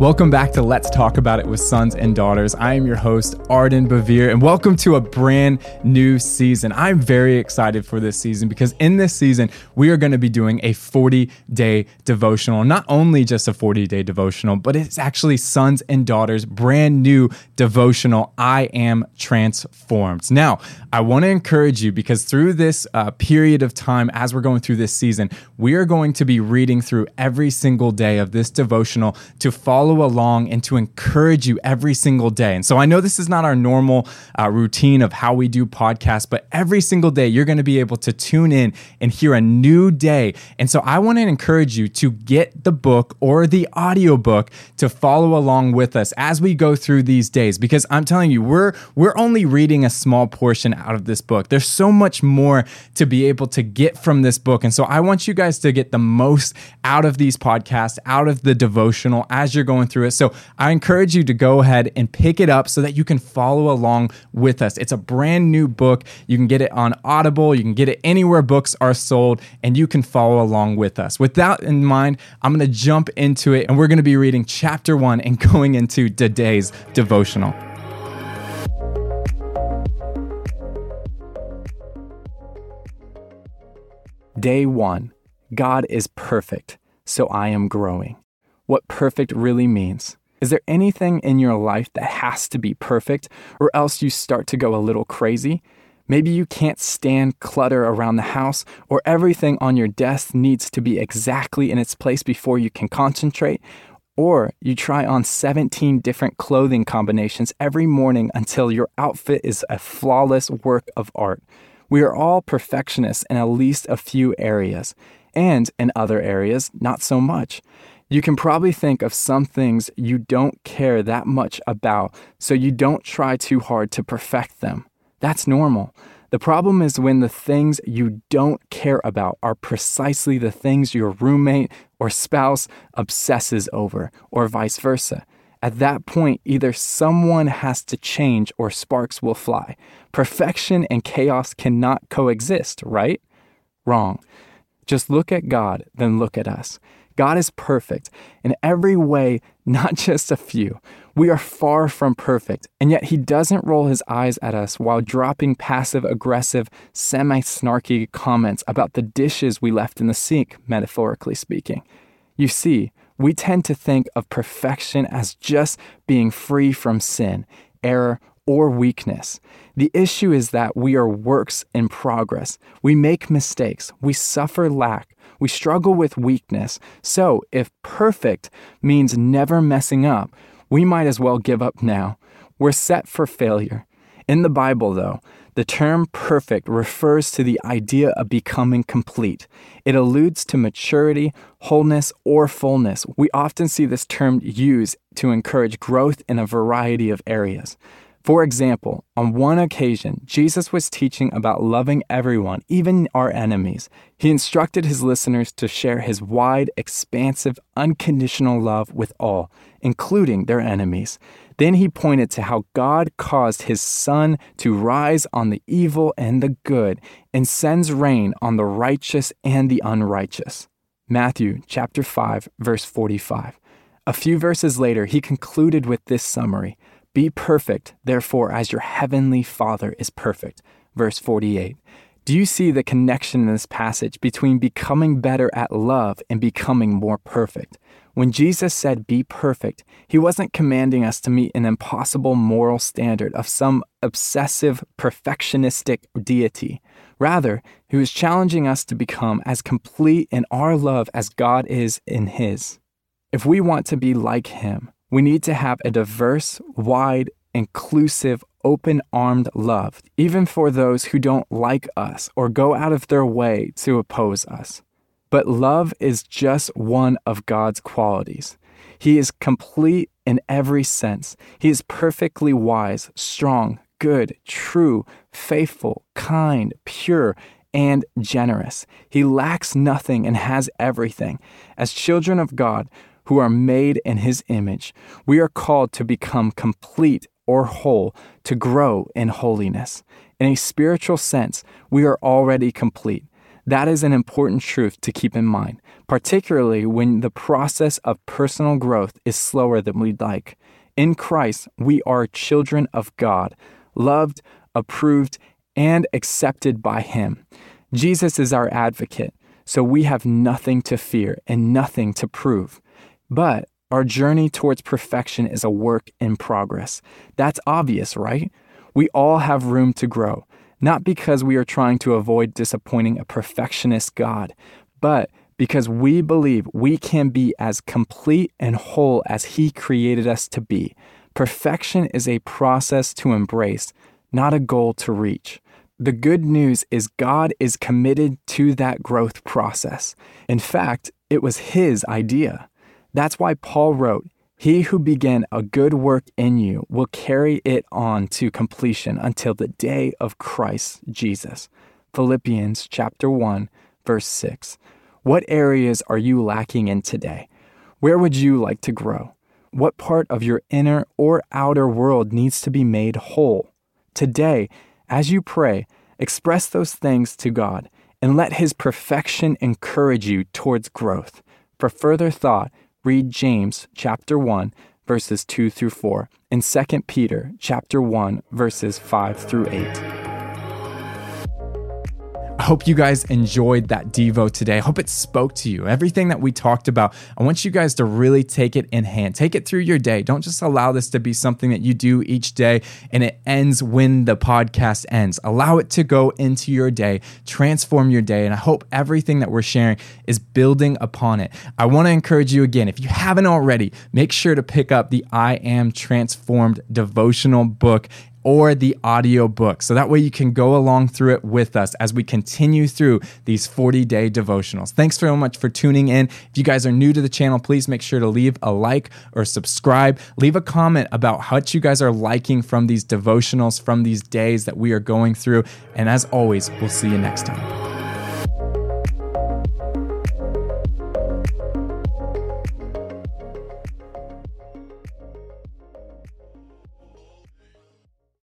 Welcome back to Let's Talk About It with Sons and Daughters. I am your host, Arden Bevere, and welcome to a brand new season. I'm very excited for this season because in this season, we are going to be doing a 40 day devotional. Not only just a 40 day devotional, but it's actually Sons and Daughters' brand new devotional, I Am Transformed. Now, I want to encourage you because through this uh, period of time, as we're going through this season, we are going to be reading through every single day of this devotional to follow follow along and to encourage you every single day. And so I know this is not our normal uh, routine of how we do podcasts, but every single day you're going to be able to tune in and hear a new day. And so I want to encourage you to get the book or the audiobook to follow along with us as we go through these days because I'm telling you we're we're only reading a small portion out of this book. There's so much more to be able to get from this book. And so I want you guys to get the most out of these podcasts, out of the devotional as you're going going through it. So I encourage you to go ahead and pick it up so that you can follow along with us. It's a brand new book. You can get it on Audible, you can get it anywhere books are sold, and you can follow along with us. With that in mind, I'm going to jump into it and we're going to be reading chapter one and going into today's devotional. Day one God is perfect, so I am growing what perfect really means. Is there anything in your life that has to be perfect, or else you start to go a little crazy? Maybe you can't stand clutter around the house, or everything on your desk needs to be exactly in its place before you can concentrate, or you try on 17 different clothing combinations every morning until your outfit is a flawless work of art. We are all perfectionists in at least a few areas, and in other areas, not so much. You can probably think of some things you don't care that much about, so you don't try too hard to perfect them. That's normal. The problem is when the things you don't care about are precisely the things your roommate or spouse obsesses over, or vice versa. At that point, either someone has to change or sparks will fly. Perfection and chaos cannot coexist, right? Wrong. Just look at God, then look at us. God is perfect in every way, not just a few. We are far from perfect, and yet He doesn't roll His eyes at us while dropping passive aggressive, semi snarky comments about the dishes we left in the sink, metaphorically speaking. You see, we tend to think of perfection as just being free from sin, error, or weakness. The issue is that we are works in progress. We make mistakes, we suffer lack, we struggle with weakness. So, if perfect means never messing up, we might as well give up now. We're set for failure. In the Bible, though, the term perfect refers to the idea of becoming complete. It alludes to maturity, wholeness, or fullness. We often see this term used to encourage growth in a variety of areas. For example, on one occasion, Jesus was teaching about loving everyone, even our enemies. He instructed his listeners to share his wide, expansive, unconditional love with all, including their enemies. Then he pointed to how God caused his sun to rise on the evil and the good and sends rain on the righteous and the unrighteous. Matthew chapter 5 verse 45. A few verses later, he concluded with this summary be perfect, therefore, as your heavenly Father is perfect. Verse 48. Do you see the connection in this passage between becoming better at love and becoming more perfect? When Jesus said, Be perfect, he wasn't commanding us to meet an impossible moral standard of some obsessive, perfectionistic deity. Rather, he was challenging us to become as complete in our love as God is in his. If we want to be like him, we need to have a diverse, wide, inclusive, open armed love, even for those who don't like us or go out of their way to oppose us. But love is just one of God's qualities. He is complete in every sense. He is perfectly wise, strong, good, true, faithful, kind, pure, and generous. He lacks nothing and has everything. As children of God, who are made in his image, we are called to become complete or whole, to grow in holiness. In a spiritual sense, we are already complete. That is an important truth to keep in mind, particularly when the process of personal growth is slower than we'd like. In Christ, we are children of God, loved, approved, and accepted by Him. Jesus is our advocate, so we have nothing to fear and nothing to prove. But our journey towards perfection is a work in progress. That's obvious, right? We all have room to grow, not because we are trying to avoid disappointing a perfectionist God, but because we believe we can be as complete and whole as He created us to be. Perfection is a process to embrace, not a goal to reach. The good news is God is committed to that growth process. In fact, it was His idea. That's why Paul wrote, He who began a good work in you will carry it on to completion until the day of Christ Jesus. Philippians chapter 1, verse 6. What areas are you lacking in today? Where would you like to grow? What part of your inner or outer world needs to be made whole? Today, as you pray, express those things to God and let His perfection encourage you towards growth. For further thought, read James chapter 1 verses 2 through 4 and 2 Peter chapter 1 verses 5 through 8. I hope you guys enjoyed that Devo today. I hope it spoke to you. Everything that we talked about, I want you guys to really take it in hand. Take it through your day. Don't just allow this to be something that you do each day and it ends when the podcast ends. Allow it to go into your day, transform your day. And I hope everything that we're sharing is building upon it. I want to encourage you again, if you haven't already, make sure to pick up the I Am Transformed devotional book or the audio book. So that way you can go along through it with us as we continue through these 40 day devotionals. Thanks so much for tuning in. If you guys are new to the channel, please make sure to leave a like or subscribe. Leave a comment about much you guys are liking from these devotionals, from these days that we are going through. And as always, we'll see you next time.